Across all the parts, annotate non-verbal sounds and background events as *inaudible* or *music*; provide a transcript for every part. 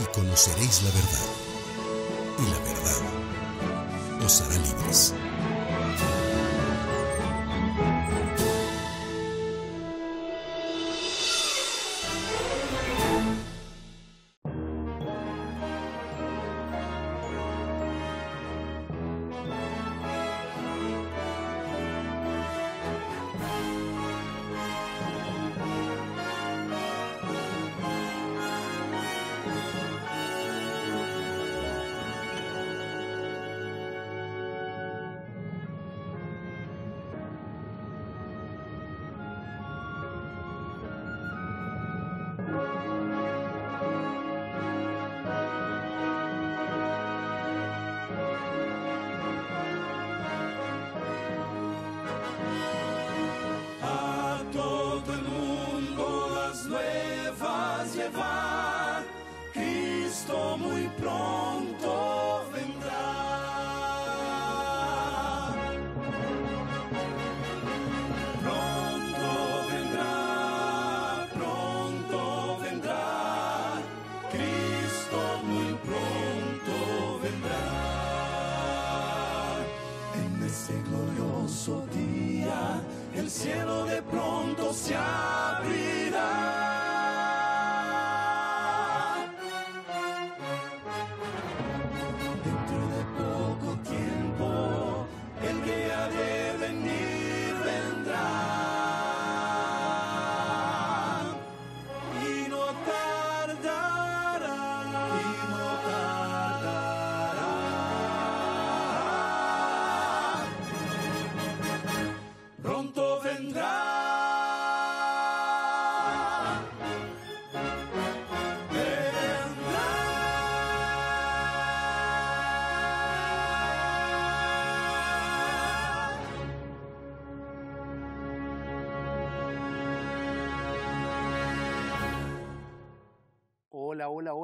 y conoceréis la verdad, y la verdad os hará libres.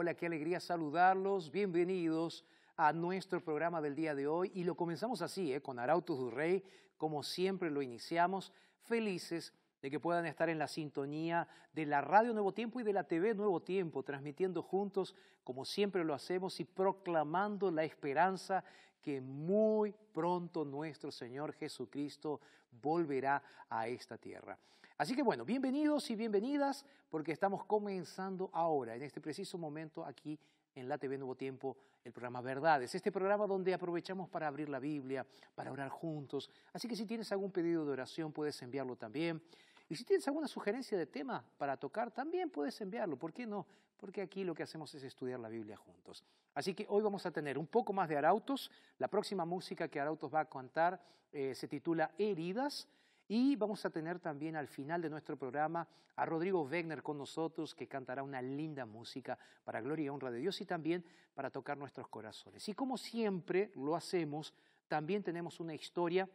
Hola, qué alegría saludarlos. Bienvenidos a nuestro programa del día de hoy. Y lo comenzamos así, ¿eh? con Arautos du Rey, como siempre lo iniciamos, felices de que puedan estar en la sintonía de la Radio Nuevo Tiempo y de la TV Nuevo Tiempo, transmitiendo juntos, como siempre lo hacemos, y proclamando la esperanza que muy pronto nuestro Señor Jesucristo volverá a esta tierra. Así que bueno, bienvenidos y bienvenidas porque estamos comenzando ahora, en este preciso momento, aquí en la TV Nuevo Tiempo, el programa Verdades. Este programa donde aprovechamos para abrir la Biblia, para orar juntos. Así que si tienes algún pedido de oración, puedes enviarlo también. Y si tienes alguna sugerencia de tema para tocar, también puedes enviarlo. ¿Por qué no? Porque aquí lo que hacemos es estudiar la Biblia juntos. Así que hoy vamos a tener un poco más de Arautos. La próxima música que Arautos va a cantar eh, se titula Heridas. Y vamos a tener también al final de nuestro programa a Rodrigo Wegner con nosotros, que cantará una linda música para gloria y honra de Dios y también para tocar nuestros corazones. Y como siempre lo hacemos, también tenemos una historia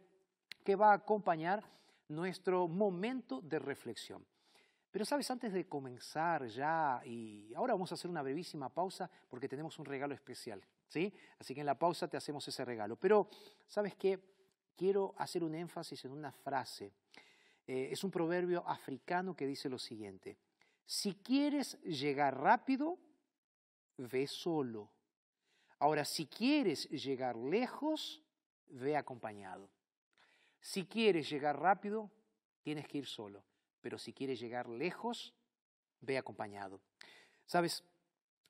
que va a acompañar nuestro momento de reflexión. Pero sabes, antes de comenzar ya, y ahora vamos a hacer una brevísima pausa porque tenemos un regalo especial, ¿sí? Así que en la pausa te hacemos ese regalo. Pero, ¿sabes qué? Quiero hacer un énfasis en una frase. Eh, es un proverbio africano que dice lo siguiente. Si quieres llegar rápido, ve solo. Ahora, si quieres llegar lejos, ve acompañado. Si quieres llegar rápido, tienes que ir solo. Pero si quieres llegar lejos, ve acompañado. Sabes,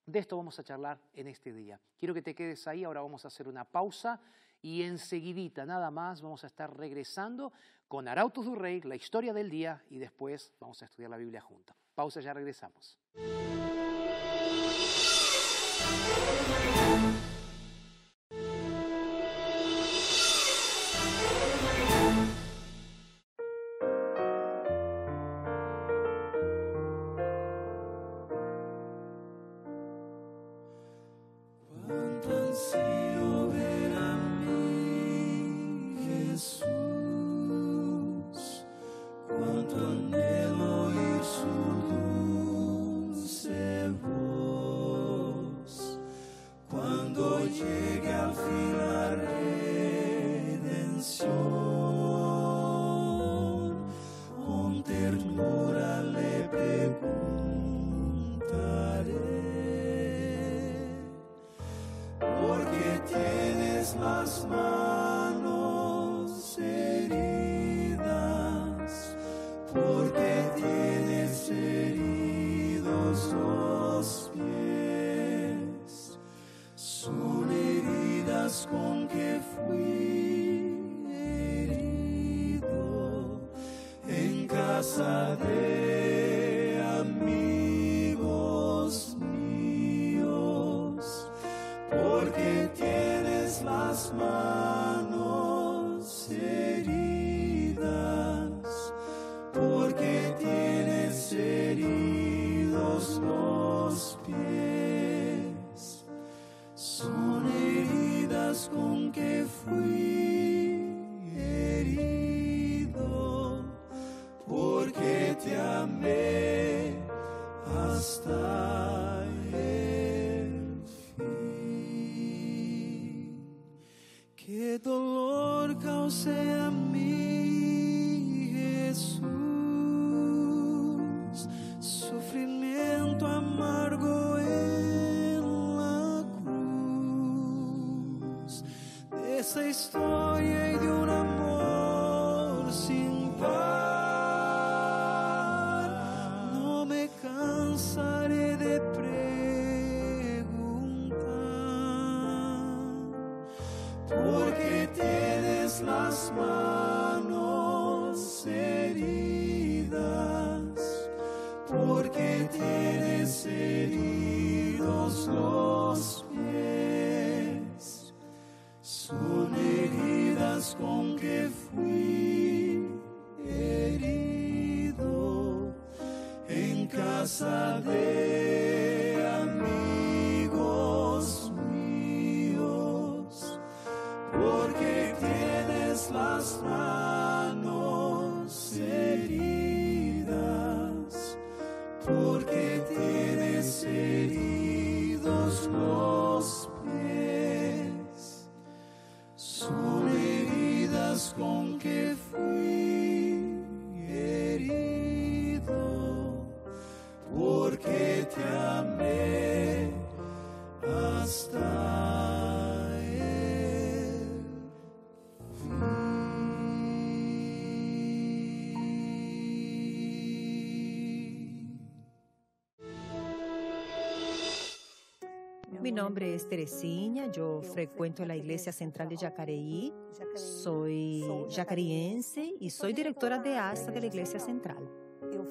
de esto vamos a charlar en este día. Quiero que te quedes ahí, ahora vamos a hacer una pausa y enseguidita, nada más, vamos a estar regresando con Arautos du Rey, la historia del día y después vamos a estudiar la Biblia juntos. Pausa, ya regresamos. preguntaré tienes las manos heridas, por qué tienes heridos los pies, son heridas con que fui. herido en Casa de... las manos heridas, porque tienes heridos los pies, son heridas con que fui herido en casa de amigos míos porque tienes las Mi nombre es Teresinha, yo frecuento la Iglesia Central de Jacareí, soy jacariense y soy directora de ASA de la Iglesia Central.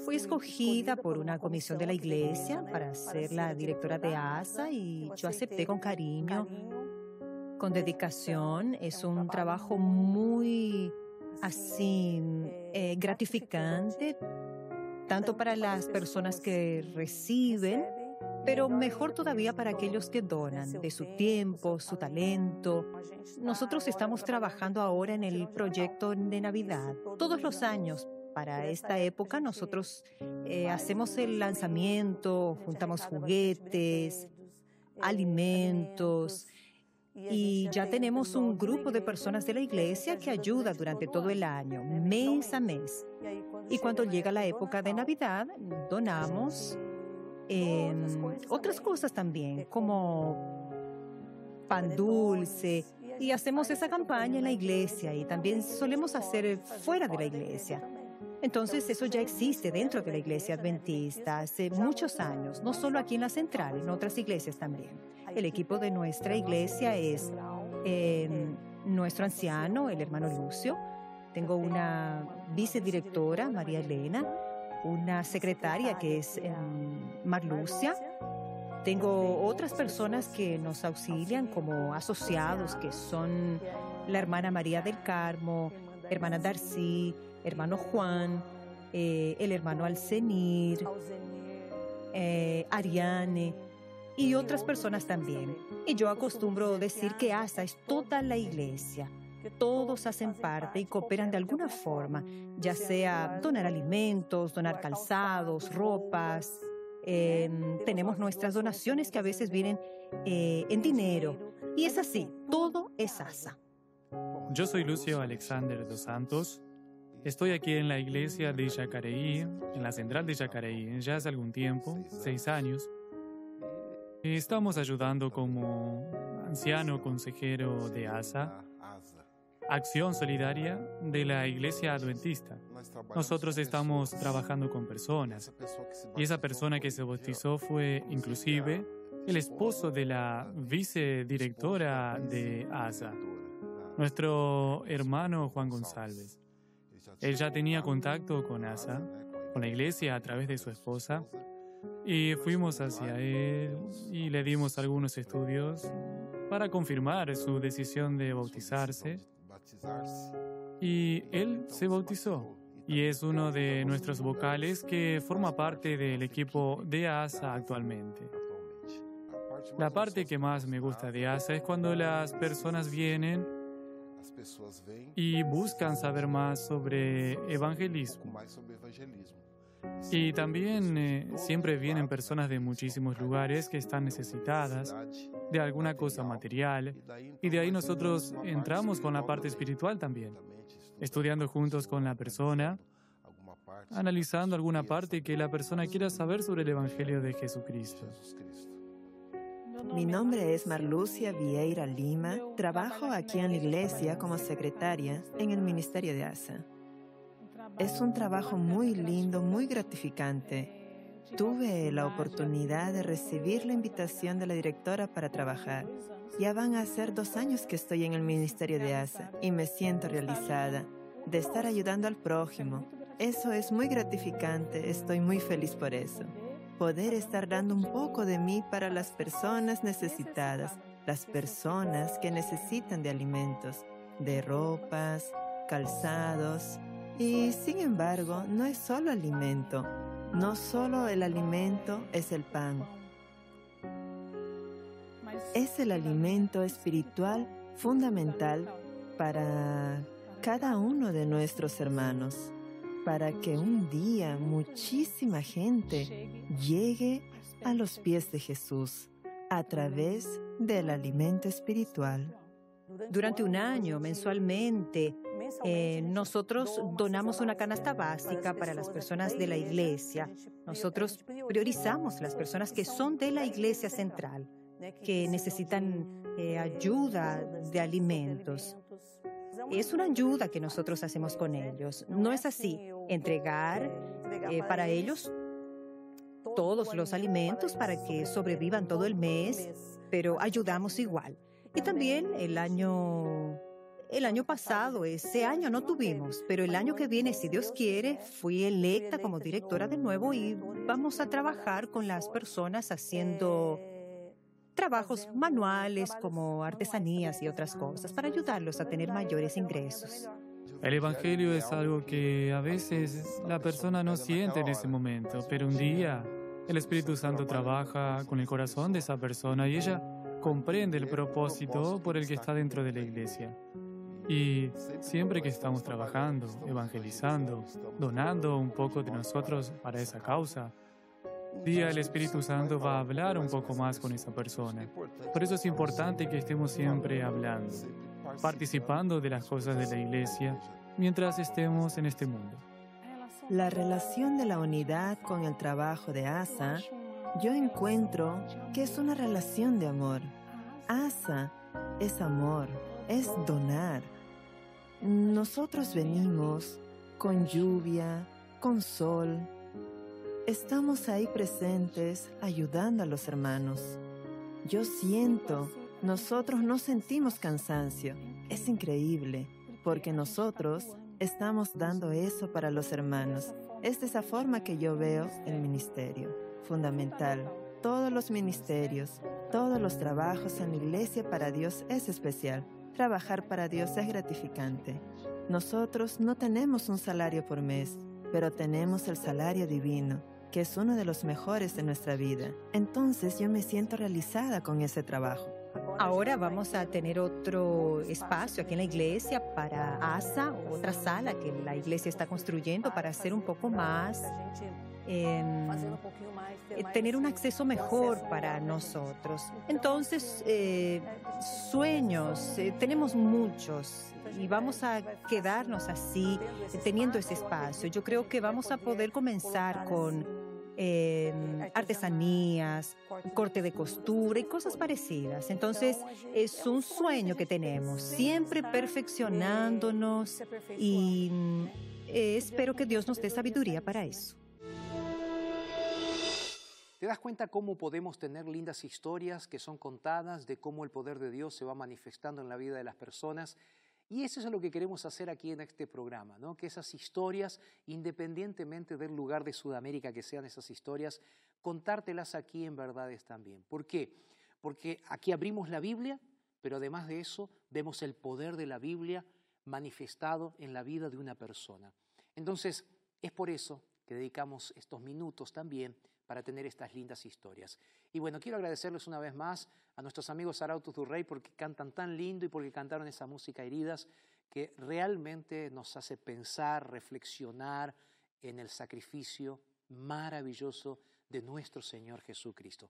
Fui escogida por una comisión de la iglesia para ser la directora de ASA y yo acepté con cariño, con dedicación. Es un trabajo muy así eh, gratificante, tanto para las personas que reciben, pero mejor todavía para aquellos que donan de su tiempo, su talento. Nosotros estamos trabajando ahora en el proyecto de Navidad. Todos los años, para esta época, nosotros eh, hacemos el lanzamiento, juntamos juguetes, alimentos. Y ya tenemos un grupo de personas de la iglesia que ayuda durante todo el año, mes a mes. Y cuando llega la época de Navidad, donamos eh, otras cosas también, como pan dulce. Y hacemos esa campaña en la iglesia y también solemos hacer fuera de la iglesia. Entonces eso ya existe dentro de la iglesia adventista hace muchos años, no solo aquí en la central, en otras iglesias también. El equipo de nuestra iglesia es eh, nuestro anciano, el hermano Lucio. Tengo una vicedirectora, María Elena, una secretaria que es Marlucia. Tengo otras personas que nos auxilian como asociados, que son la hermana María del Carmo, hermana Darcy, hermano Juan, eh, el hermano Alcenir, eh, Ariane y otras personas también. Y yo acostumbro decir que ASA es toda la iglesia. Todos hacen parte y cooperan de alguna forma, ya sea donar alimentos, donar calzados, ropas. Eh, tenemos nuestras donaciones que a veces vienen eh, en dinero. Y es así, todo es ASA. Yo soy Lucio Alexander dos Santos. Estoy aquí en la iglesia de Yacareí, en la central de Yacareí, ya hace algún tiempo, seis años. Estamos ayudando como anciano consejero de ASA, Acción Solidaria de la Iglesia Adventista. Nosotros estamos trabajando con personas y esa persona que se bautizó fue inclusive el esposo de la vicedirectora de ASA, nuestro hermano Juan González. Él ya tenía contacto con ASA, con la iglesia a través de su esposa, y fuimos hacia él y le dimos algunos estudios para confirmar su decisión de bautizarse. Y él se bautizó y es uno de nuestros vocales que forma parte del equipo de ASA actualmente. La parte que más me gusta de ASA es cuando las personas vienen y buscan saber más sobre evangelismo. Y también eh, siempre vienen personas de muchísimos lugares que están necesitadas de alguna cosa material y de ahí nosotros entramos con la parte espiritual también, estudiando juntos con la persona, analizando alguna parte que la persona quiera saber sobre el Evangelio de Jesucristo. Mi nombre es Marlucia Vieira Lima. Trabajo aquí en la iglesia como secretaria en el Ministerio de ASA. Es un trabajo muy lindo, muy gratificante. Tuve la oportunidad de recibir la invitación de la directora para trabajar. Ya van a ser dos años que estoy en el Ministerio de ASA y me siento realizada de estar ayudando al prójimo. Eso es muy gratificante, estoy muy feliz por eso. Poder estar dando un poco de mí para las personas necesitadas, las personas que necesitan de alimentos, de ropas, calzados, y sin embargo, no es solo alimento, no solo el alimento es el pan. Es el alimento espiritual fundamental para cada uno de nuestros hermanos, para que un día muchísima gente llegue a los pies de Jesús a través del alimento espiritual. Durante un año, mensualmente, eh, nosotros donamos una canasta básica para las personas de la iglesia. Nosotros priorizamos las personas que son de la iglesia central, que necesitan eh, ayuda de alimentos. Es una ayuda que nosotros hacemos con ellos. No es así, entregar eh, para ellos todos los alimentos para que sobrevivan todo el mes, pero ayudamos igual. Y también el año el año pasado, ese año no tuvimos, pero el año que viene, si Dios quiere, fui electa como directora de nuevo y vamos a trabajar con las personas haciendo trabajos manuales como artesanías y otras cosas para ayudarlos a tener mayores ingresos. El Evangelio es algo que a veces la persona no siente en ese momento, pero un día el Espíritu Santo trabaja con el corazón de esa persona y ella comprende el propósito por el que está dentro de la iglesia. Y siempre que estamos trabajando, evangelizando, donando un poco de nosotros para esa causa, día el Espíritu Santo va a hablar un poco más con esa persona. Por eso es importante que estemos siempre hablando, participando de las cosas de la iglesia mientras estemos en este mundo. La relación de la unidad con el trabajo de ASA, yo encuentro que es una relación de amor. ASA es amor, es donar. Nosotros venimos con lluvia, con sol. Estamos ahí presentes ayudando a los hermanos. Yo siento, nosotros no sentimos cansancio. Es increíble, porque nosotros estamos dando eso para los hermanos. Es de esa forma que yo veo el ministerio. Fundamental. Todos los ministerios, todos los trabajos en la iglesia para Dios es especial. Trabajar para Dios es gratificante. Nosotros no tenemos un salario por mes, pero tenemos el salario divino, que es uno de los mejores de nuestra vida. Entonces yo me siento realizada con ese trabajo. Ahora vamos a tener otro espacio aquí en la iglesia para ASA, otra sala que la iglesia está construyendo para hacer un poco más eh, tener un acceso mejor para nosotros. Entonces, eh, sueños, eh, tenemos muchos y vamos a quedarnos así, teniendo ese espacio. Yo creo que vamos a poder comenzar con em, artesanías, corte de costura y cosas parecidas. Entonces, es un sueño que tenemos, siempre perfeccionándonos y espero que Dios nos dé sabiduría para eso. ¿Te das cuenta cómo podemos tener lindas historias que son contadas de cómo el poder de Dios se va manifestando en la vida de las personas? Y eso es lo que queremos hacer aquí en este programa, ¿no? que esas historias, independientemente del lugar de Sudamérica que sean esas historias, contártelas aquí en verdades también. ¿Por qué? Porque aquí abrimos la Biblia, pero además de eso vemos el poder de la Biblia manifestado en la vida de una persona. Entonces, es por eso que dedicamos estos minutos también para tener estas lindas historias. Y bueno, quiero agradecerles una vez más a nuestros amigos Arautos du Rey porque cantan tan lindo y porque cantaron esa música heridas que realmente nos hace pensar, reflexionar en el sacrificio maravilloso de nuestro Señor Jesucristo.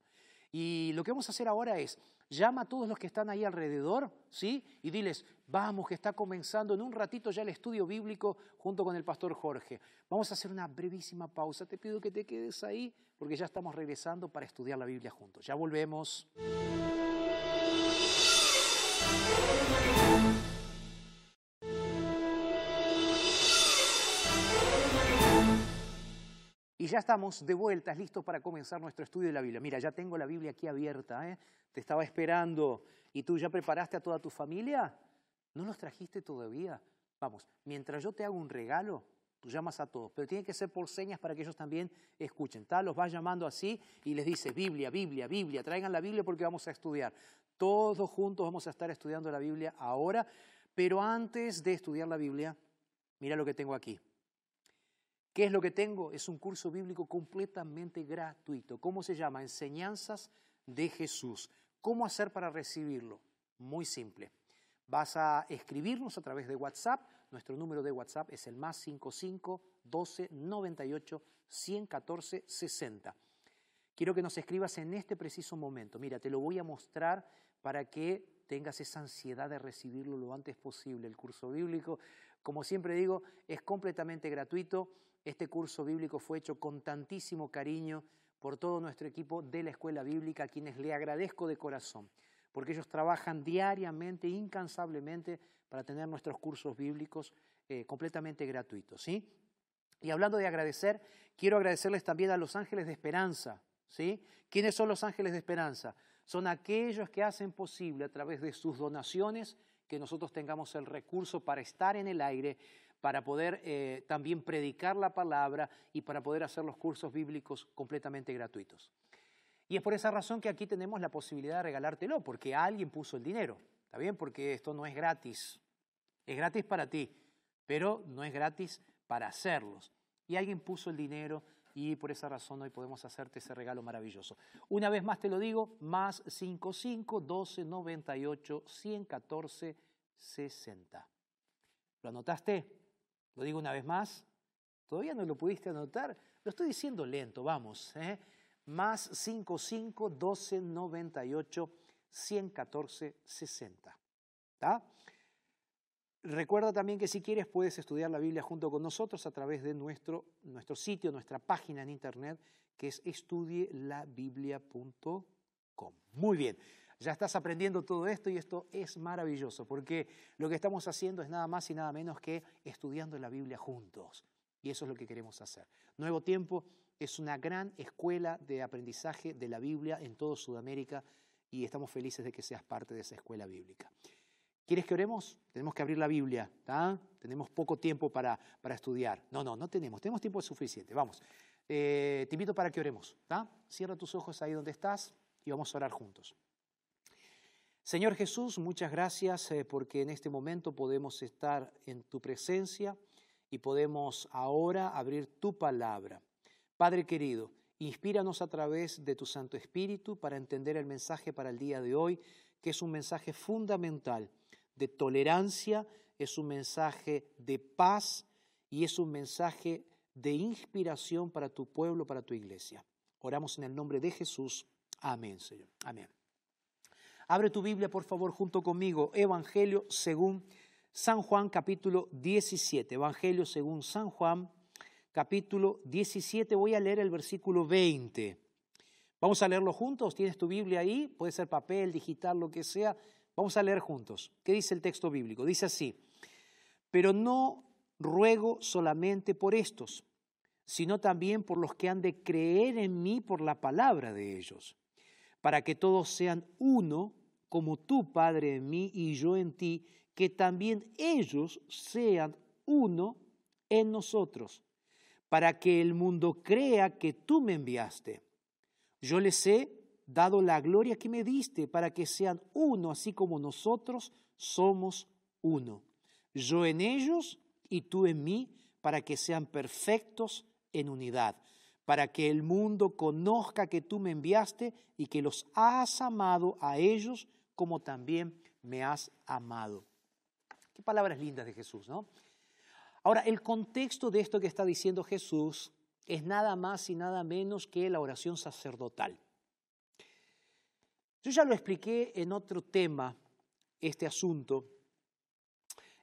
Y lo que vamos a hacer ahora es, llama a todos los que están ahí alrededor, ¿sí? Y diles, vamos, que está comenzando en un ratito ya el estudio bíblico junto con el pastor Jorge. Vamos a hacer una brevísima pausa. Te pido que te quedes ahí porque ya estamos regresando para estudiar la Biblia juntos. Ya volvemos. Ya estamos de vueltas, listos para comenzar nuestro estudio de la Biblia. Mira, ya tengo la Biblia aquí abierta, ¿eh? te estaba esperando. ¿Y tú ya preparaste a toda tu familia? ¿No los trajiste todavía? Vamos, mientras yo te hago un regalo, tú llamas a todos, pero tiene que ser por señas para que ellos también escuchen. Tal, los vas llamando así y les dice Biblia, Biblia, Biblia, traigan la Biblia porque vamos a estudiar. Todos juntos vamos a estar estudiando la Biblia ahora, pero antes de estudiar la Biblia, mira lo que tengo aquí. ¿Qué es lo que tengo? Es un curso bíblico completamente gratuito. ¿Cómo se llama? Enseñanzas de Jesús. ¿Cómo hacer para recibirlo? Muy simple. Vas a escribirnos a través de WhatsApp. Nuestro número de WhatsApp es el más 55 12 98 114 60. Quiero que nos escribas en este preciso momento. Mira, te lo voy a mostrar para que tengas esa ansiedad de recibirlo lo antes posible. El curso bíblico, como siempre digo, es completamente gratuito este curso bíblico fue hecho con tantísimo cariño por todo nuestro equipo de la Escuela Bíblica, a quienes le agradezco de corazón, porque ellos trabajan diariamente, incansablemente, para tener nuestros cursos bíblicos eh, completamente gratuitos. ¿sí? Y hablando de agradecer, quiero agradecerles también a los ángeles de esperanza. ¿sí? ¿Quiénes son los ángeles de esperanza? Son aquellos que hacen posible a través de sus donaciones que nosotros tengamos el recurso para estar en el aire, para poder eh, también predicar la palabra y para poder hacer los cursos bíblicos completamente gratuitos. Y es por esa razón que aquí tenemos la posibilidad de regalártelo, porque alguien puso el dinero, ¿está bien? Porque esto no es gratis, es gratis para ti, pero no es gratis para hacerlos. Y alguien puso el dinero y por esa razón hoy podemos hacerte ese regalo maravilloso. Una vez más te lo digo, más 55 12 98 114 60. ¿Lo anotaste? Lo digo una vez más, todavía no lo pudiste anotar, lo estoy diciendo lento, vamos. ¿eh? Más 55 12 98 114 60. ¿Está? Recuerda también que si quieres puedes estudiar la Biblia junto con nosotros a través de nuestro, nuestro sitio, nuestra página en internet, que es estudielabiblia.com. Muy bien. Ya estás aprendiendo todo esto y esto es maravilloso porque lo que estamos haciendo es nada más y nada menos que estudiando la Biblia juntos. Y eso es lo que queremos hacer. Nuevo Tiempo es una gran escuela de aprendizaje de la Biblia en toda Sudamérica y estamos felices de que seas parte de esa escuela bíblica. ¿Quieres que oremos? Tenemos que abrir la Biblia, Tenemos poco tiempo para, para, estudiar. No, no, no tenemos, tenemos tiempo suficiente. Vamos, eh, te invito para que oremos, Cierra tus ojos ahí donde estás y vamos a orar juntos. Señor Jesús, muchas gracias eh, porque en este momento podemos estar en tu presencia y podemos ahora abrir tu palabra. Padre querido, inspíranos a través de tu Santo Espíritu para entender el mensaje para el día de hoy, que es un mensaje fundamental de tolerancia, es un mensaje de paz y es un mensaje de inspiración para tu pueblo, para tu iglesia. Oramos en el nombre de Jesús. Amén, Señor. Amén. Abre tu Biblia, por favor, junto conmigo. Evangelio según San Juan, capítulo 17. Evangelio según San Juan, capítulo 17. Voy a leer el versículo 20. Vamos a leerlo juntos. ¿Tienes tu Biblia ahí? Puede ser papel, digital, lo que sea. Vamos a leer juntos. ¿Qué dice el texto bíblico? Dice así. Pero no ruego solamente por estos, sino también por los que han de creer en mí por la palabra de ellos, para que todos sean uno como tú, Padre, en mí y yo en ti, que también ellos sean uno en nosotros, para que el mundo crea que tú me enviaste. Yo les he dado la gloria que me diste, para que sean uno, así como nosotros somos uno. Yo en ellos y tú en mí, para que sean perfectos en unidad, para que el mundo conozca que tú me enviaste y que los has amado a ellos como también me has amado. Qué palabras lindas de Jesús, ¿no? Ahora, el contexto de esto que está diciendo Jesús es nada más y nada menos que la oración sacerdotal. Yo ya lo expliqué en otro tema, este asunto,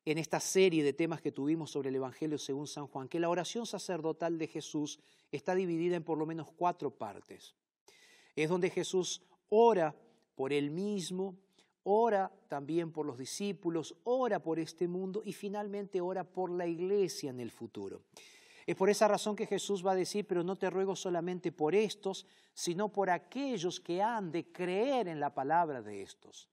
en esta serie de temas que tuvimos sobre el Evangelio según San Juan, que la oración sacerdotal de Jesús está dividida en por lo menos cuatro partes. Es donde Jesús ora por él mismo, ora también por los discípulos, ora por este mundo y finalmente ora por la iglesia en el futuro. Es por esa razón que Jesús va a decir, pero no te ruego solamente por estos, sino por aquellos que han de creer en la palabra de estos.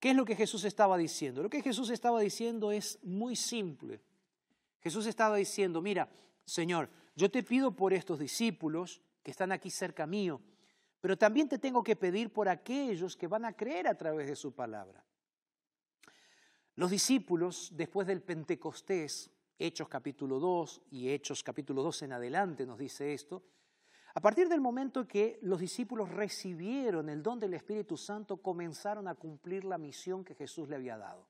¿Qué es lo que Jesús estaba diciendo? Lo que Jesús estaba diciendo es muy simple. Jesús estaba diciendo, mira, Señor, yo te pido por estos discípulos que están aquí cerca mío, pero también te tengo que pedir por aquellos que van a creer a través de su palabra. Los discípulos, después del Pentecostés, Hechos capítulo 2 y Hechos capítulo 2 en adelante nos dice esto, a partir del momento que los discípulos recibieron el don del Espíritu Santo, comenzaron a cumplir la misión que Jesús le había dado.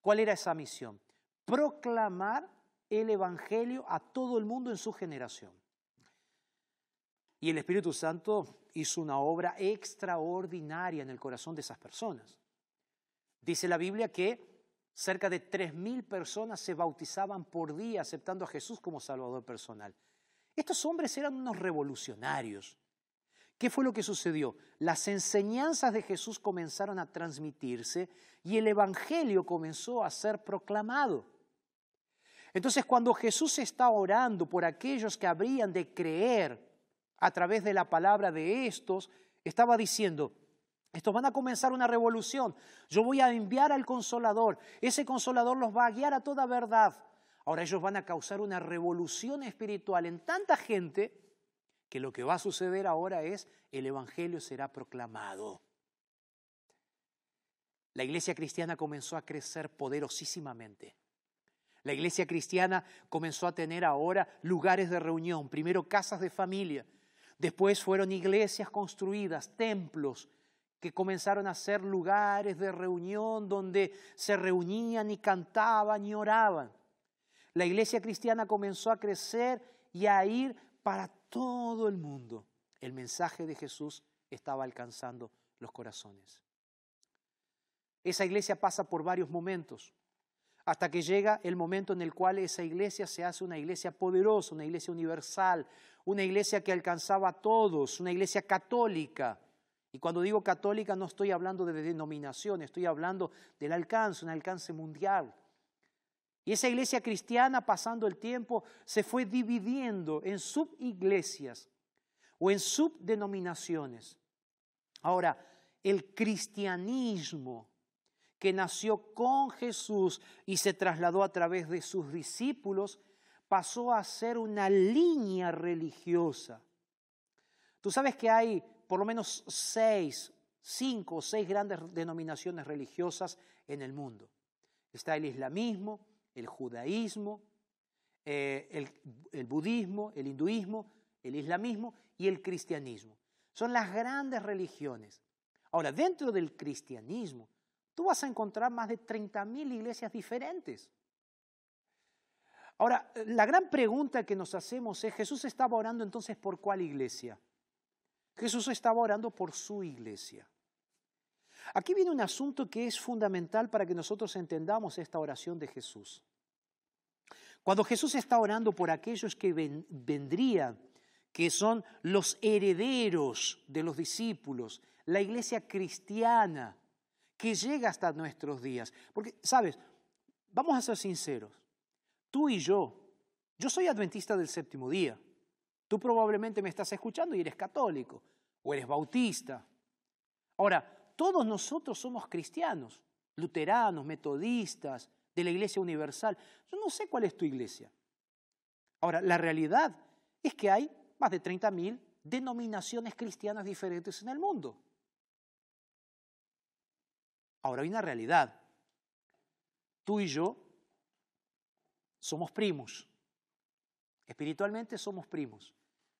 ¿Cuál era esa misión? Proclamar el Evangelio a todo el mundo en su generación. Y el Espíritu Santo hizo una obra extraordinaria en el corazón de esas personas. Dice la Biblia que cerca de 3.000 personas se bautizaban por día aceptando a Jesús como Salvador personal. Estos hombres eran unos revolucionarios. ¿Qué fue lo que sucedió? Las enseñanzas de Jesús comenzaron a transmitirse y el Evangelio comenzó a ser proclamado. Entonces cuando Jesús está orando por aquellos que habrían de creer a través de la palabra de estos, estaba diciendo, estos van a comenzar una revolución. Yo voy a enviar al consolador. Ese consolador los va a guiar a toda verdad. Ahora ellos van a causar una revolución espiritual en tanta gente que lo que va a suceder ahora es el Evangelio será proclamado. La iglesia cristiana comenzó a crecer poderosísimamente. La iglesia cristiana comenzó a tener ahora lugares de reunión, primero casas de familia, después fueron iglesias construidas, templos, que comenzaron a ser lugares de reunión donde se reunían y cantaban y oraban la iglesia cristiana comenzó a crecer y a ir para todo el mundo. El mensaje de Jesús estaba alcanzando los corazones. Esa iglesia pasa por varios momentos, hasta que llega el momento en el cual esa iglesia se hace una iglesia poderosa, una iglesia universal, una iglesia que alcanzaba a todos, una iglesia católica. Y cuando digo católica no estoy hablando de denominación, estoy hablando del alcance, un alcance mundial. Y esa iglesia cristiana, pasando el tiempo, se fue dividiendo en subiglesias o en subdenominaciones. Ahora, el cristianismo que nació con Jesús y se trasladó a través de sus discípulos, pasó a ser una línea religiosa. Tú sabes que hay por lo menos seis, cinco o seis grandes denominaciones religiosas en el mundo. Está el islamismo, el judaísmo, eh, el, el budismo, el hinduismo, el islamismo y el cristianismo. Son las grandes religiones. Ahora, dentro del cristianismo, tú vas a encontrar más de 30.000 iglesias diferentes. Ahora, la gran pregunta que nos hacemos es, ¿Jesús estaba orando entonces por cuál iglesia? Jesús estaba orando por su iglesia. Aquí viene un asunto que es fundamental para que nosotros entendamos esta oración de Jesús. Cuando Jesús está orando por aquellos que vendrían, que son los herederos de los discípulos, la iglesia cristiana, que llega hasta nuestros días. Porque, sabes, vamos a ser sinceros, tú y yo, yo soy adventista del séptimo día, tú probablemente me estás escuchando y eres católico, o eres bautista. Ahora, todos nosotros somos cristianos. luteranos, metodistas, de la Iglesia Universal. Yo no sé cuál es tu iglesia. Ahora, la realidad es que hay más de 30.000 denominaciones cristianas diferentes en el mundo. Ahora hay una realidad. Tú y yo somos primos. Espiritualmente somos primos.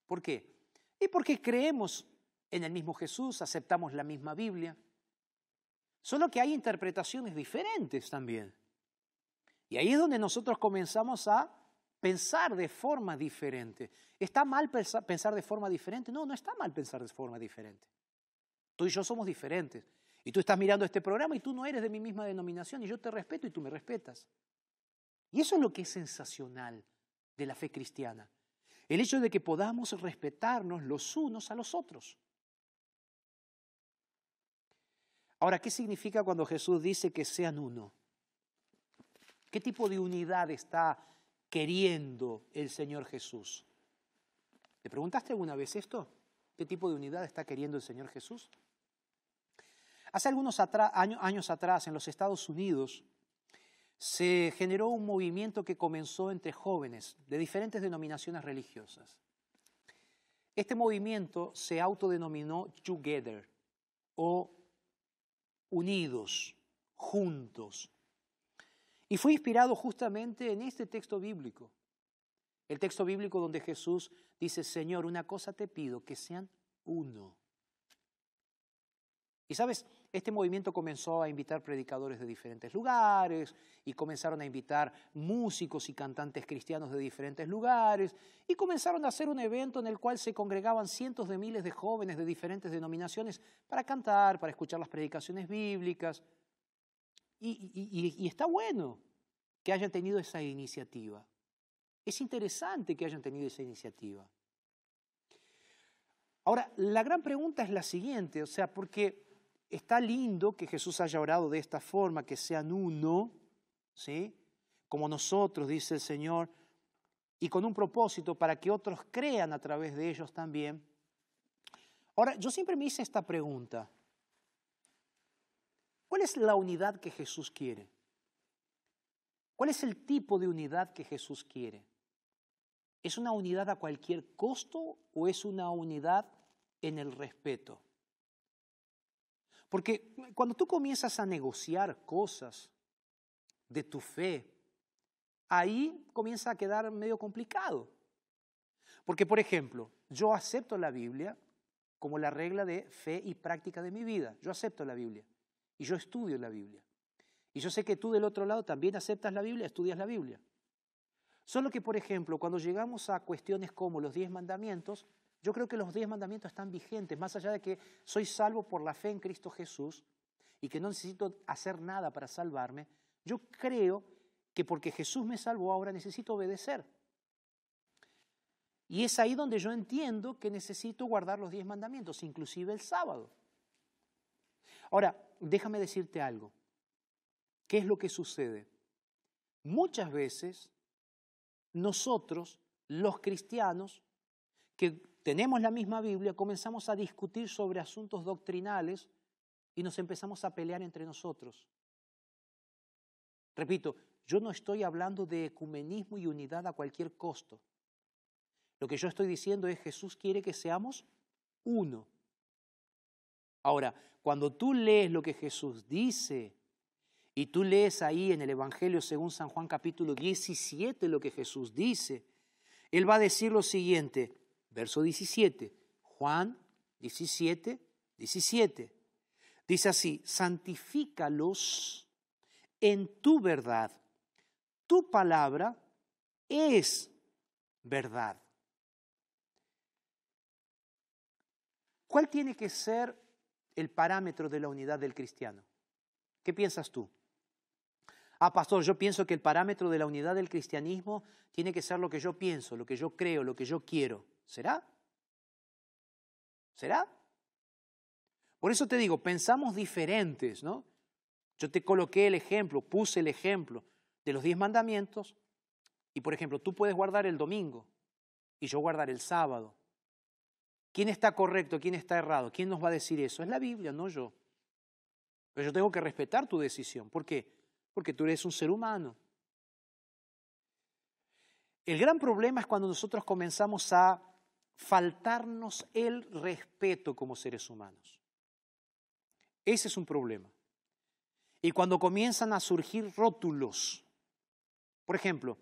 ¿Por qué? Y porque creemos en el mismo Jesús, aceptamos la misma Biblia. Solo que hay interpretaciones diferentes también. Y ahí es donde nosotros comenzamos a pensar de forma diferente. ¿Está mal pensar de forma diferente? No, no está mal pensar de forma diferente. Tú y yo somos diferentes. Y tú estás mirando este programa y tú no eres de mi misma denominación y yo te respeto y tú me respetas. Y eso es lo que es sensacional de la fe cristiana. El hecho de que podamos respetarnos los unos a los otros. Ahora, ¿qué significa cuando Jesús dice que sean uno? ¿Qué tipo de unidad está queriendo el Señor Jesús? ¿Te preguntaste alguna vez esto? ¿Qué tipo de unidad está queriendo el Señor Jesús? Hace algunos años atrás, en los Estados Unidos, se generó un movimiento que comenzó entre jóvenes de diferentes denominaciones religiosas. Este movimiento se autodenominó Together o unidos, juntos. Y fue inspirado justamente en este texto bíblico. El texto bíblico donde Jesús dice, Señor, una cosa te pido, que sean uno. Y sabes, este movimiento comenzó a invitar predicadores de diferentes lugares y comenzaron a invitar músicos y cantantes cristianos de diferentes lugares y comenzaron a hacer un evento en el cual se congregaban cientos de miles de jóvenes de diferentes denominaciones para cantar, para escuchar las predicaciones bíblicas. Y, está bueno que hayan tenido esa iniciativa. Es interesante que hayan tenido esa iniciativa. Ahora, la gran pregunta es la siguiente, o sea, porque está lindo que Jesús haya orado de esta forma, que sean uno, ¿sí? Como nosotros, dice el Señor, y con un propósito para que otros crean a través de ellos también. Ahora, yo siempre me hice esta pregunta. ¿Cuál es la unidad que Jesús quiere? ¿Cuál es el tipo de unidad que Jesús quiere? ¿Es una unidad a cualquier costo o es una unidad en el respeto? Porque cuando tú comienzas a negociar cosas de tu fe, ahí comienza a quedar medio complicado. Porque, por ejemplo, yo acepto la Biblia como la regla de fe y práctica de mi vida. Yo acepto la Biblia y yo estudio la Biblia. Y yo sé que tú del otro lado también aceptas la Biblia, estudias la Biblia. Solo que, por ejemplo, cuando llegamos a cuestiones como los diez mandamientos, yo creo que los diez mandamientos están vigentes, más allá de que soy salvo por la fe en Cristo Jesús y que no necesito hacer nada para salvarme, yo creo que porque Jesús me salvó ahora necesito obedecer. Y es ahí donde yo entiendo que necesito guardar los diez mandamientos, inclusive el sábado. Ahora, déjame decirte algo. ¿Qué es lo que sucede? Muchas veces nosotros, los cristianos, que tenemos la misma Biblia, comenzamos a discutir sobre asuntos doctrinales y nos empezamos a pelear entre nosotros. Repito, yo no estoy hablando de ecumenismo y unidad a cualquier costo. Lo que yo estoy diciendo es Jesús quiere que seamos uno. Ahora, cuando tú lees lo que Jesús dice y tú lees ahí en el Evangelio según San Juan capítulo 17 lo que Jesús dice, Él va a decir lo siguiente, verso 17, Juan 17, 17. Dice así, santifícalos en tu verdad. Tu palabra es verdad. ¿Cuál tiene que ser el parámetro de la unidad del cristiano? ¿Qué piensas tú? Ah, pastor, yo pienso que el parámetro de la unidad del cristianismo tiene que ser lo que yo pienso, lo que yo creo, lo que yo quiero. ¿Será? ¿Será? Por eso te digo, pensamos diferentes, ¿no? Yo te coloqué el ejemplo, puse el ejemplo de los diez mandamientos y, por ejemplo, tú puedes guardar el domingo y yo guardar el sábado. ¿Quién está correcto? ¿Quién está errado? ¿Quién nos va a decir eso? Es la Biblia, no yo. Pero yo tengo que respetar tu decisión. ¿Por qué? Porque tú eres un ser humano. El gran problema es cuando nosotros comenzamos a faltarnos el respeto como seres humanos. Ese es un problema. Y cuando comienzan a surgir rótulos, por ejemplo,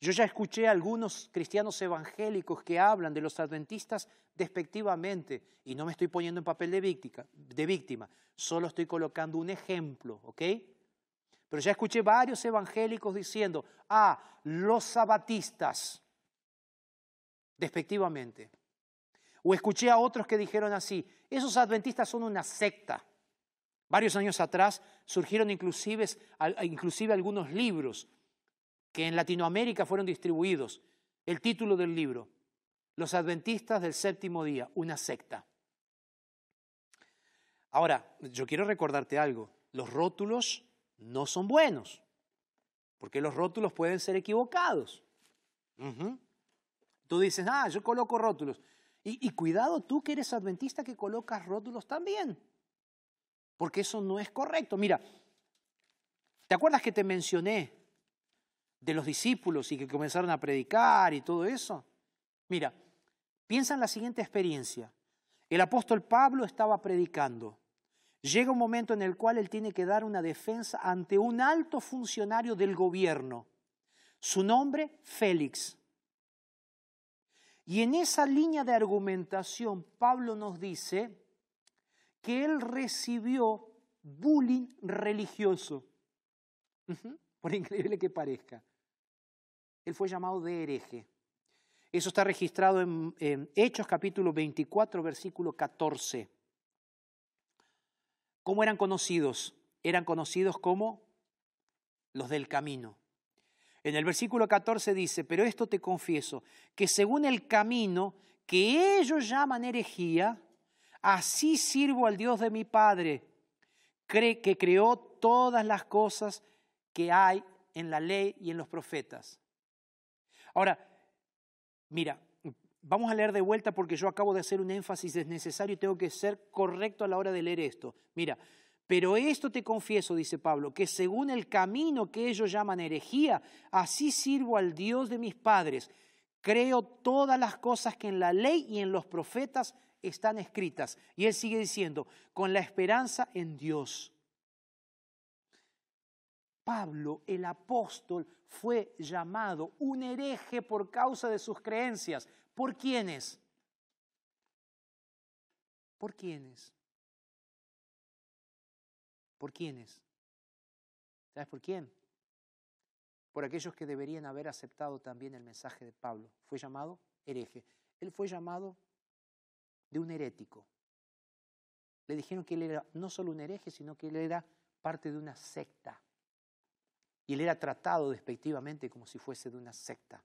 yo ya escuché a algunos cristianos evangélicos que hablan de los adventistas despectivamente, y no me estoy poniendo en papel de víctima, de víctima, solo estoy colocando un ejemplo, ¿ok? Pero ya escuché varios evangélicos diciendo, ah, los sabatistas, despectivamente. O escuché a otros que dijeron así, esos adventistas son una secta. Varios años atrás surgieron inclusive, inclusive algunos libros que en Latinoamérica fueron distribuidos. El título del libro, Los Adventistas del Séptimo Día, una secta. Ahora, yo quiero recordarte algo, los rótulos no son buenos, porque los rótulos pueden ser equivocados. Tú dices, ah, yo coloco rótulos. Y, cuidado tú que eres adventista que colocas rótulos también, porque eso no es correcto. Mira, ¿te acuerdas que te mencioné de los discípulos y que comenzaron a predicar y todo eso? Mira, piensa en la siguiente experiencia. El apóstol Pablo estaba predicando. Llega un momento en el cual él tiene que dar una defensa ante un alto funcionario del gobierno. Su nombre, Félix. Y en esa línea de argumentación, Pablo nos dice que él recibió bullying religioso. Por increíble que parezca él fue llamado de hereje. Eso está registrado en, Hechos capítulo 24, versículo 14. ¿Cómo eran conocidos? Eran conocidos como los del camino. En el versículo 14 dice, pero esto te confieso, que según el camino que ellos llaman herejía, así sirvo al Dios de mi Padre, que creó todas las cosas que hay en la ley y en los profetas. Ahora, mira, vamos a leer de vuelta porque yo acabo de hacer un énfasis desnecesario y tengo que ser correcto a la hora de leer esto. Mira, pero esto te confieso, dice Pablo, que según el camino que ellos llaman herejía, así sirvo al Dios de mis padres. Creo todas las cosas que en la ley y en los profetas están escritas. Y él sigue diciendo, con la esperanza en Dios. Pablo, el apóstol, fue llamado un hereje por causa de sus creencias. ¿Por quiénes? ¿Por quiénes? ¿Por quiénes? ¿Sabes por quién? Por aquellos que deberían haber aceptado también el mensaje de Pablo. Fue llamado hereje. Él fue llamado de un herético. Le dijeron que él era no solo un hereje, sino que él era parte de una secta y él era tratado despectivamente como si fuese de una secta.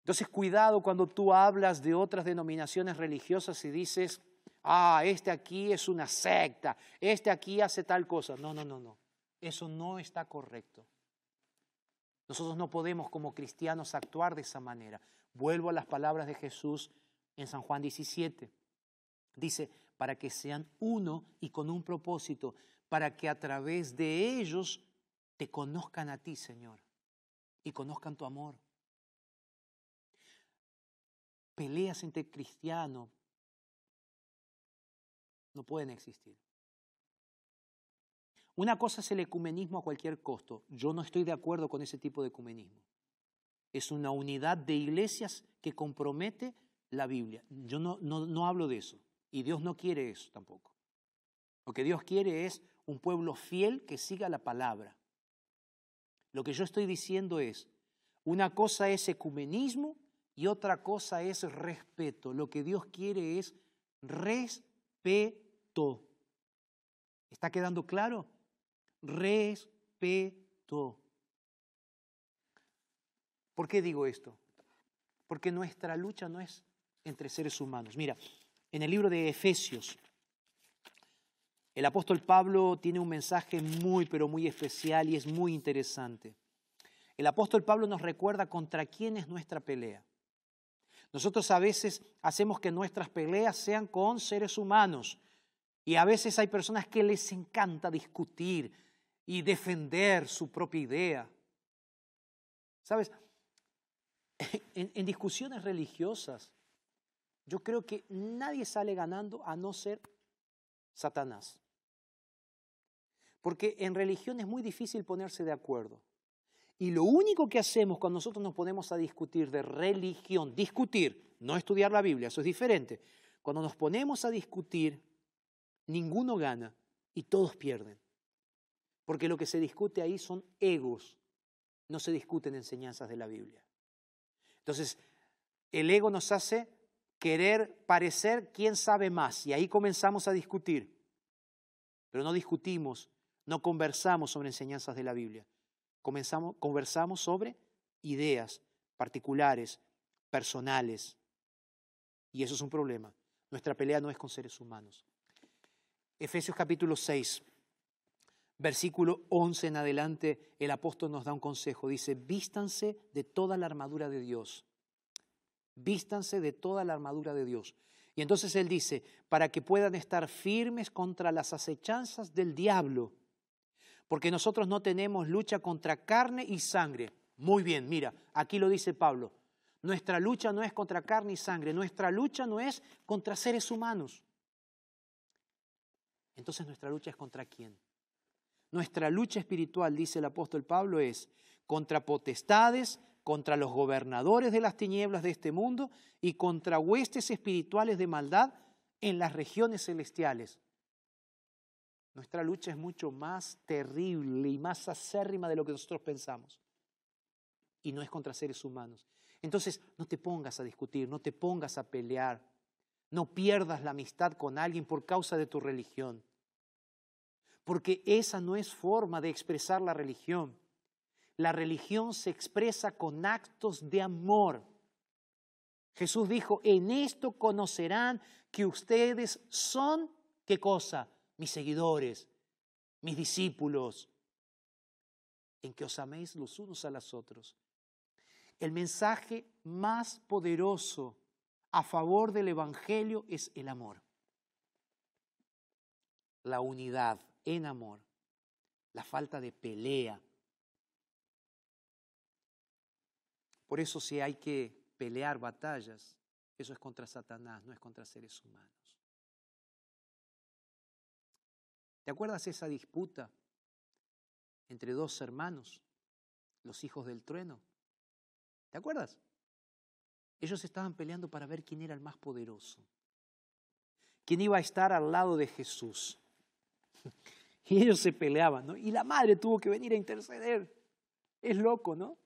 Entonces, cuidado cuando tú hablas de otras denominaciones religiosas y dices, ah, este aquí es una secta, este aquí hace tal cosa. No, no, no, no. Eso no está correcto. Nosotros no podemos como cristianos actuar de esa manera. Vuelvo a las palabras de Jesús en San Juan 17. Dice, para que sean uno y con un propósito, para que a través de ellos te conozcan a ti, Señor, y conozcan tu amor. Peleas entre cristianos no pueden existir. Una cosa es el ecumenismo a cualquier costo. Yo no estoy de acuerdo con ese tipo de ecumenismo. Es una unidad de iglesias que compromete la Biblia. Yo no, no, no hablo de eso. Y Dios no quiere eso tampoco. Lo que Dios quiere es un pueblo fiel que siga la palabra. Lo que yo estoy diciendo es, una cosa es ecumenismo y otra cosa es respeto. Lo que Dios quiere es respeto. ¿Está quedando claro? Respeto. ¿Por qué digo esto? Porque nuestra lucha no es entre seres humanos. Mira, en el libro de Efesios, el apóstol Pablo tiene un mensaje muy, pero muy especial y es muy interesante. El apóstol Pablo nos recuerda contra quién es nuestra pelea. Nosotros a veces hacemos que nuestras peleas sean con seres humanos. Y a veces hay personas que les encanta discutir y defender su propia idea. ¿Sabes? *laughs* En, discusiones religiosas, yo creo que nadie sale ganando a no ser Satanás. Porque en religión es muy difícil ponerse de acuerdo. Y lo único que hacemos cuando nosotros nos ponemos a discutir de religión, discutir, no estudiar la Biblia, eso es diferente. Cuando nos ponemos a discutir, ninguno gana y todos pierden. Porque lo que se discute ahí son egos, no se discuten enseñanzas de la Biblia. Entonces, el ego nos hace querer parecer quién sabe más y ahí comenzamos a discutir. Pero no discutimos, no conversamos sobre enseñanzas de la Biblia. Comenzamos, conversamos sobre ideas particulares, personales. Y eso es un problema. Nuestra pelea no es con seres humanos. Efesios capítulo 6, versículo 11 en adelante, el apóstol nos da un consejo. Dice, vístanse de toda la armadura de Dios. Vístanse de toda la armadura de Dios. Y entonces él dice, para que puedan estar firmes contra las acechanzas del diablo. Porque nosotros no tenemos lucha contra carne y sangre. Muy bien, mira, aquí lo dice Pablo. Nuestra lucha no es contra carne y sangre, nuestra lucha no es contra seres humanos. Entonces nuestra lucha es contra quién? Nuestra lucha espiritual, dice el apóstol Pablo, es contra potestades, contra los gobernadores de las tinieblas de este mundo y contra huestes espirituales de maldad en las regiones celestiales. Nuestra lucha es mucho más terrible y más acérrima de lo que nosotros pensamos. Y no es contra seres humanos. Entonces, no te pongas a discutir, no te pongas a pelear, no pierdas la amistad con alguien por causa de tu religión. Porque esa no es forma de expresar la religión. La religión se expresa con actos de amor. Jesús dijo, en esto conocerán que ustedes son, ¿qué cosa? Mis seguidores, mis discípulos, en que os améis los unos a los otros. El mensaje más poderoso a favor del Evangelio es el amor. La unidad en amor. La falta de pelea. Por eso si hay que pelear batallas, eso es contra Satanás, no es contra seres humanos. ¿Te acuerdas esa disputa entre dos hermanos, los hijos del trueno? ¿Te acuerdas? Ellos estaban peleando para ver quién era el más poderoso, quién iba a estar al lado de Jesús. *laughs* Y ellos se peleaban, ¿no? Y la madre tuvo que venir a interceder. Es loco, ¿no?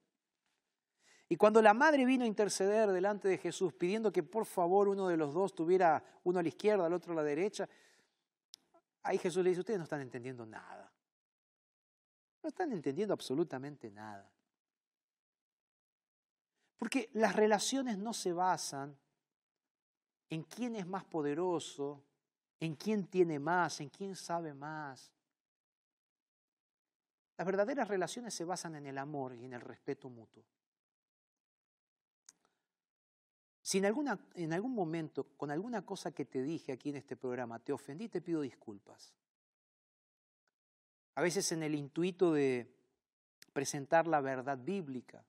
Y cuando la madre vino a interceder delante de Jesús, pidiendo que por favor uno de los dos tuviera uno a la izquierda, el otro a la derecha, ahí Jesús le dice, ustedes no están entendiendo nada. No están entendiendo absolutamente nada. Porque las relaciones no se basan en quién es más poderoso, en quién tiene más, en quién sabe más. Las verdaderas relaciones se basan en el amor y en el respeto mutuo. Si en, alguna, en algún momento, con alguna cosa que te dije aquí en este programa, te ofendí, te pido disculpas. A veces en el intuito de presentar la verdad bíblica,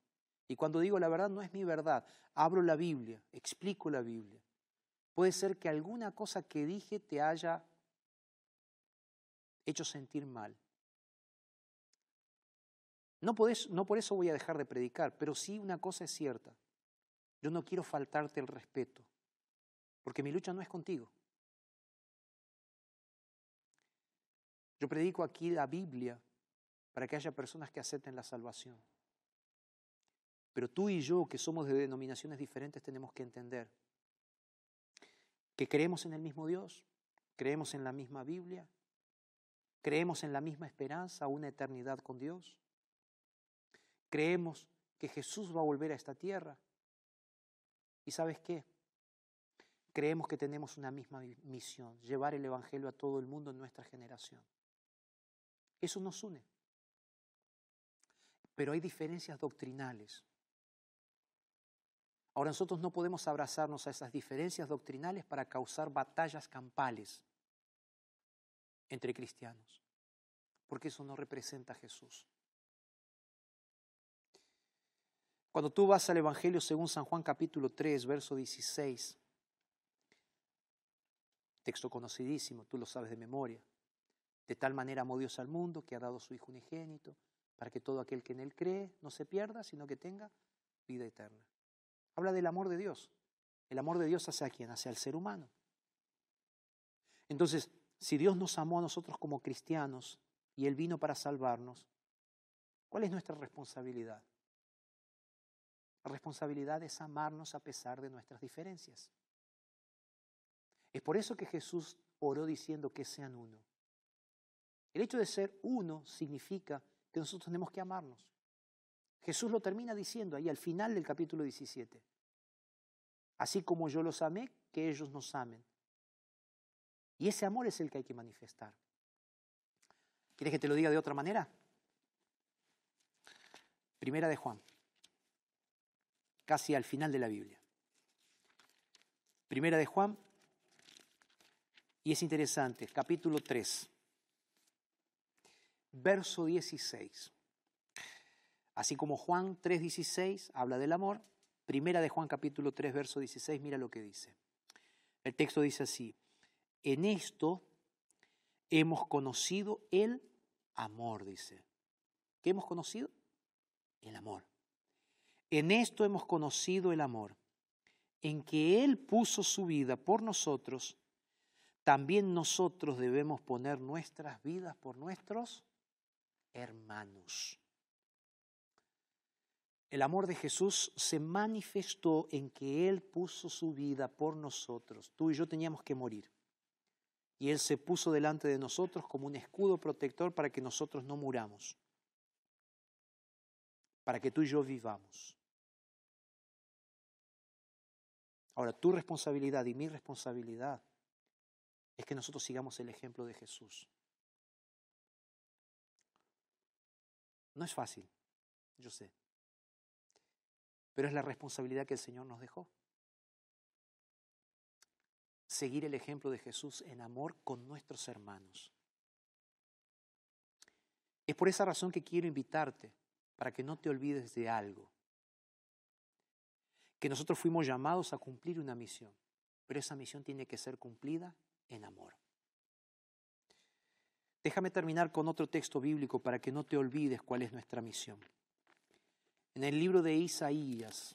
y cuando digo la verdad no es mi verdad, abro la Biblia, explico la Biblia. Puede ser que alguna cosa que dije te haya hecho sentir mal. No, no por eso voy a dejar de predicar, pero sí una cosa es cierta. Yo no quiero faltarte el respeto, porque mi lucha no es contigo. Yo predico aquí la Biblia para que haya personas que acepten la salvación. Pero tú y yo, que somos de denominaciones diferentes, tenemos que entender que creemos en el mismo Dios, creemos en la misma Biblia, creemos en la misma esperanza, una eternidad con Dios. Creemos que Jesús va a volver a esta tierra. ¿Y sabes qué? Creemos que tenemos una misma misión, llevar el Evangelio a todo el mundo en nuestra generación. Eso nos une. Pero hay diferencias doctrinales. Ahora nosotros no podemos abrazarnos a esas diferencias doctrinales para causar batallas campales. entre cristianos, porque eso no representa a Jesús. Cuando tú vas al Evangelio según San Juan capítulo 3, verso 16, texto conocidísimo, tú lo sabes de memoria, de tal manera amó Dios al mundo que ha dado su Hijo unigénito, para que todo aquel que en Él cree no se pierda, sino que tenga vida eterna. Habla del amor de Dios. El amor de Dios hacia quién? Hacia el ser humano. Entonces, si Dios nos amó a nosotros como cristianos y Él vino para salvarnos, ¿cuál es nuestra responsabilidad? Responsabilidad es amarnos a pesar de nuestras diferencias. Es por eso que Jesús oró diciendo que sean uno. El hecho de ser uno significa que nosotros tenemos que amarnos. Jesús lo termina diciendo ahí al final del capítulo 17. Así como yo los amé, que ellos nos amen. Y ese amor es el que hay que manifestar. ¿Quieres que te lo diga de otra manera? Primera de Juan, casi al final de la Biblia. Primera de Juan, y es interesante, capítulo 3, verso 16. Así como Juan 3:16 habla del amor, primera de Juan capítulo 3, verso 16, mira lo que dice. El texto dice así, en esto hemos conocido el amor, dice. ¿Qué hemos conocido? El amor. En esto hemos conocido el amor, en que Él puso su vida por nosotros, también nosotros debemos poner nuestras vidas por nuestros hermanos. El amor de Jesús se manifestó en que Él puso su vida por nosotros. Tú y yo teníamos que morir. Y Él se puso delante de nosotros como un escudo protector para que nosotros no muramos. Para que tú y yo vivamos. Ahora, tu responsabilidad y mi responsabilidad es que nosotros sigamos el ejemplo de Jesús. No es fácil, yo sé, pero es la responsabilidad que el Señor nos dejó. Seguir el ejemplo de Jesús en amor con nuestros hermanos. Es por esa razón que quiero invitarte, para que no te olvides de algo. Que nosotros fuimos llamados a cumplir una misión, pero esa misión tiene que ser cumplida en amor. Déjame terminar con otro texto bíblico para que no te olvides cuál es nuestra misión. En el libro de Isaías,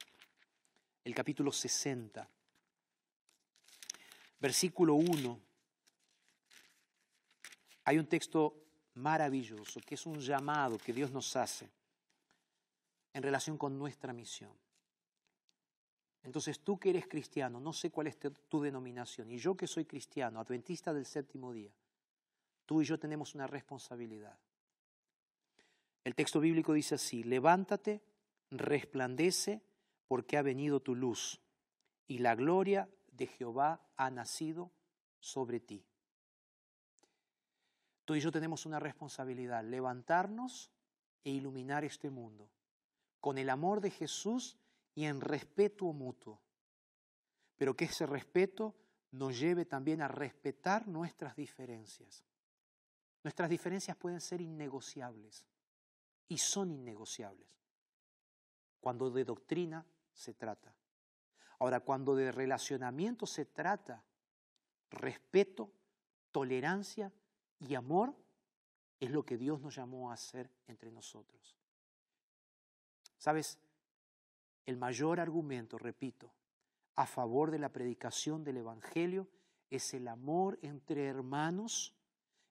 el capítulo 60, versículo 1, hay un texto maravilloso que es un llamado que Dios nos hace en relación con nuestra misión. Entonces tú que eres cristiano, no sé cuál es tu denominación, y yo que soy cristiano, adventista del séptimo día, Tú y yo tenemos una responsabilidad. El texto bíblico dice así, levántate, resplandece, porque ha venido tu luz, y la gloria de Jehová ha nacido sobre ti. Tú y yo tenemos una responsabilidad, levantarnos e iluminar este mundo, con el amor de Jesús y en respeto mutuo. Pero que ese respeto nos lleve también a respetar nuestras diferencias. Nuestras diferencias pueden ser innegociables y son innegociables cuando de doctrina se trata. Ahora, cuando de relacionamiento se trata, respeto, tolerancia y amor es lo que Dios nos llamó a hacer entre nosotros. ¿Sabes? El mayor argumento, repito, a favor de la predicación del Evangelio es el amor entre hermanos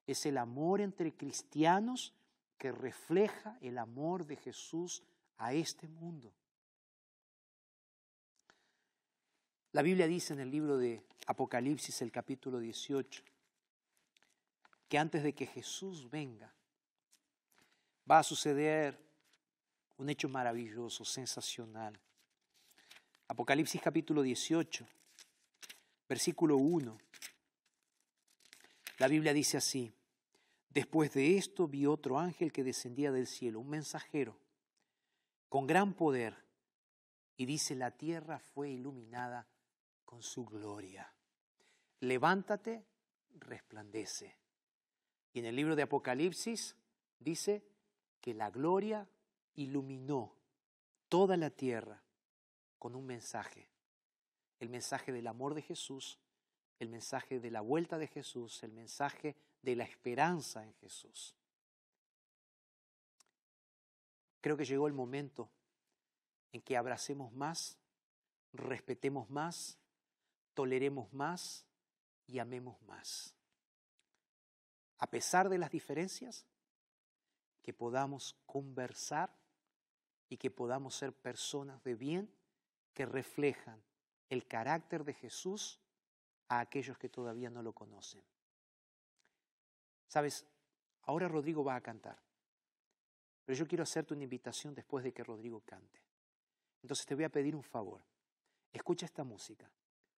es el amor entre cristianos que refleja el amor de Jesús a este mundo. La Biblia dice en el libro de Apocalipsis, el capítulo 18, que antes de que Jesús venga, va a suceder un hecho maravilloso, sensacional. Apocalipsis capítulo 18, versículo 1. La Biblia dice así, después de esto vi otro ángel que descendía del cielo, un mensajero, con gran poder, y dice, la tierra fue iluminada con su gloria. Levántate, resplandece, Y en el libro de Apocalipsis dice que la gloria iluminó toda la tierra con un mensaje. El mensaje del amor de Jesús, el mensaje de la vuelta de Jesús, el mensaje de la esperanza en Jesús. Creo que llegó el momento en que abracemos más, respetemos más, toleremos más y amemos más. A pesar de las diferencias, que podamos conversar y que podamos ser personas de bien que reflejan el carácter de Jesús a aquellos que todavía no lo conocen. Sabes, ahora Rodrigo va a cantar, pero yo quiero hacerte una invitación después de que Rodrigo cante. Entonces te voy a pedir un favor. Escucha esta música.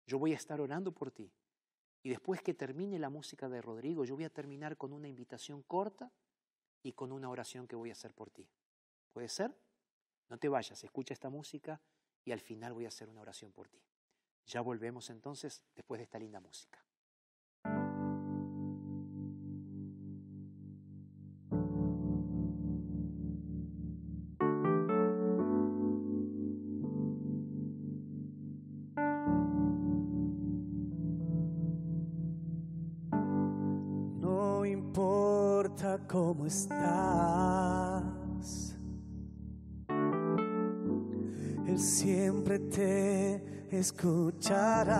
Yo voy a estar orando por ti. Y después que termine la música de Rodrigo, yo voy a terminar con una invitación corta y con una oración que voy a hacer por ti. ¿Puede ser? No te vayas, escucha esta música y al final voy a hacer una oración por ti. Ya volvemos entonces después de esta linda música. No importa cómo estás, Él siempre te escuchará.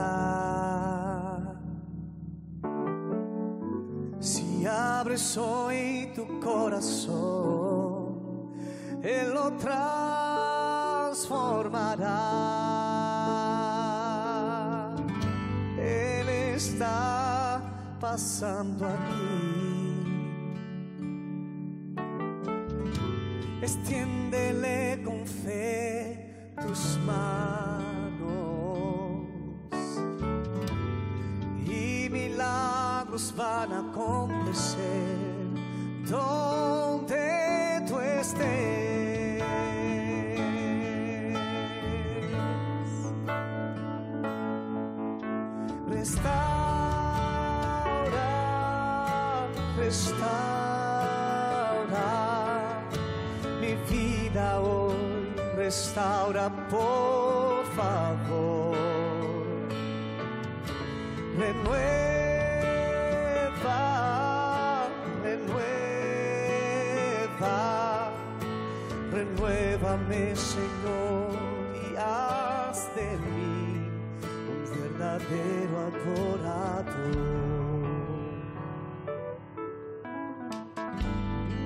Si abres hoy tu corazón, Él lo transformará. Él está pasando aquí. Extiéndele con fe tus manos. Y milagros van a acontecer restaura por favor. Renueva, renueva, renuévame Señor y haz de mí un verdadero adorador.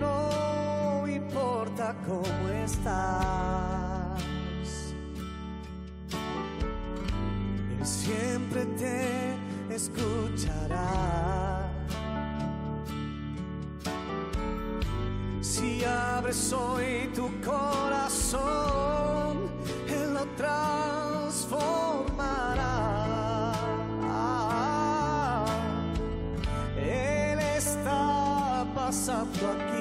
No importa cómo estás, siempre te escuchará. Si abres hoy tu corazón, Él lo transformará. Él está pasando aquí.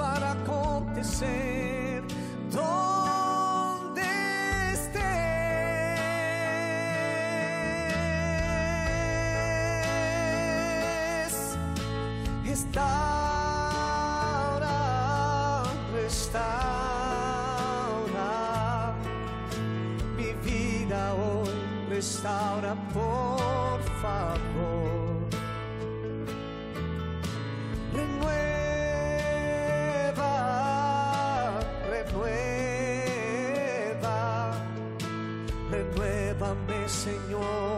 Milagros van a acontecer renuévame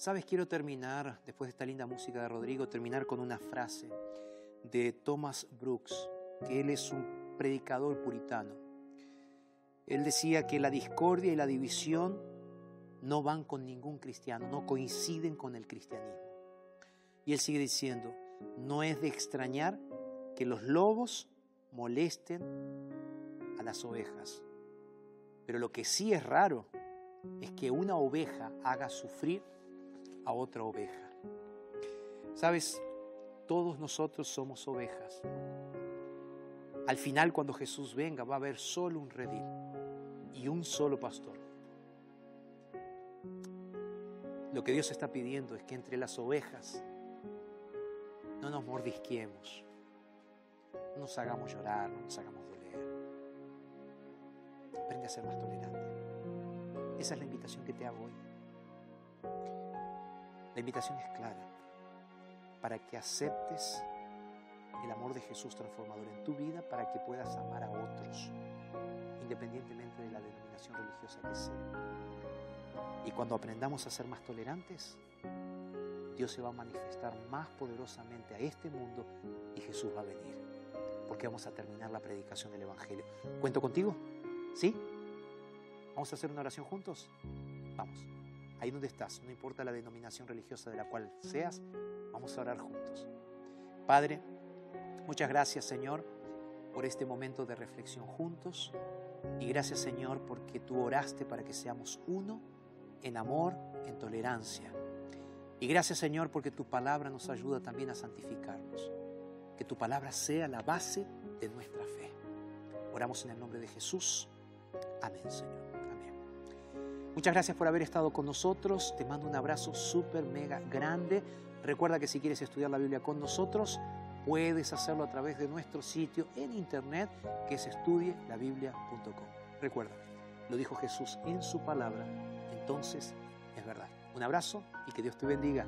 Sabes, quiero terminar, después de esta linda música de Rodrigo, terminar con una frase de Thomas Brooks, que él es un predicador puritano. Él decía que la discordia y la división no van con ningún cristiano, no coinciden con el cristianismo. Y él sigue diciendo, no es de extrañar que los lobos molesten a las ovejas. Pero lo que sí es raro es que una oveja haga sufrir a otra oveja. Sabes, todos nosotros somos ovejas. Al final, cuando Jesús venga, va a haber solo un redil y un solo pastor. Lo que Dios está pidiendo es que entre las ovejas no nos mordisquemos, no nos hagamos llorar, no nos hagamos doler. Aprende a ser más tolerante. Esa es la invitación que te hago hoy. La invitación es clara para que aceptes el amor de Jesús transformador en tu vida para que puedas amar a otros, independientemente de la denominación religiosa que sea. Y cuando aprendamos a ser más tolerantes, Dios se va a manifestar más poderosamente a este mundo y Jesús va a venir, porque vamos a terminar la predicación del Evangelio. ¿Cuento contigo? ¿Sí? ¿Vamos a hacer una oración juntos? Vamos. Ahí donde estás, no importa la denominación religiosa de la cual seas, vamos a orar juntos. Padre, muchas gracias Señor por este momento de reflexión juntos y gracias Señor porque tú oraste para que seamos uno en amor, en tolerancia. Y gracias Señor porque tu palabra nos ayuda también a santificarnos. Que tu palabra sea la base de nuestra fe. Oramos en el nombre de Jesús. Amén Señor. Muchas gracias por haber estado con nosotros. Te mando un abrazo súper, mega grande. Recuerda que si quieres estudiar la Biblia con nosotros, puedes hacerlo a través de nuestro sitio en internet que es estudielabiblia.com. Recuerda, lo dijo Jesús en su palabra, entonces es verdad. Un abrazo y que Dios te bendiga.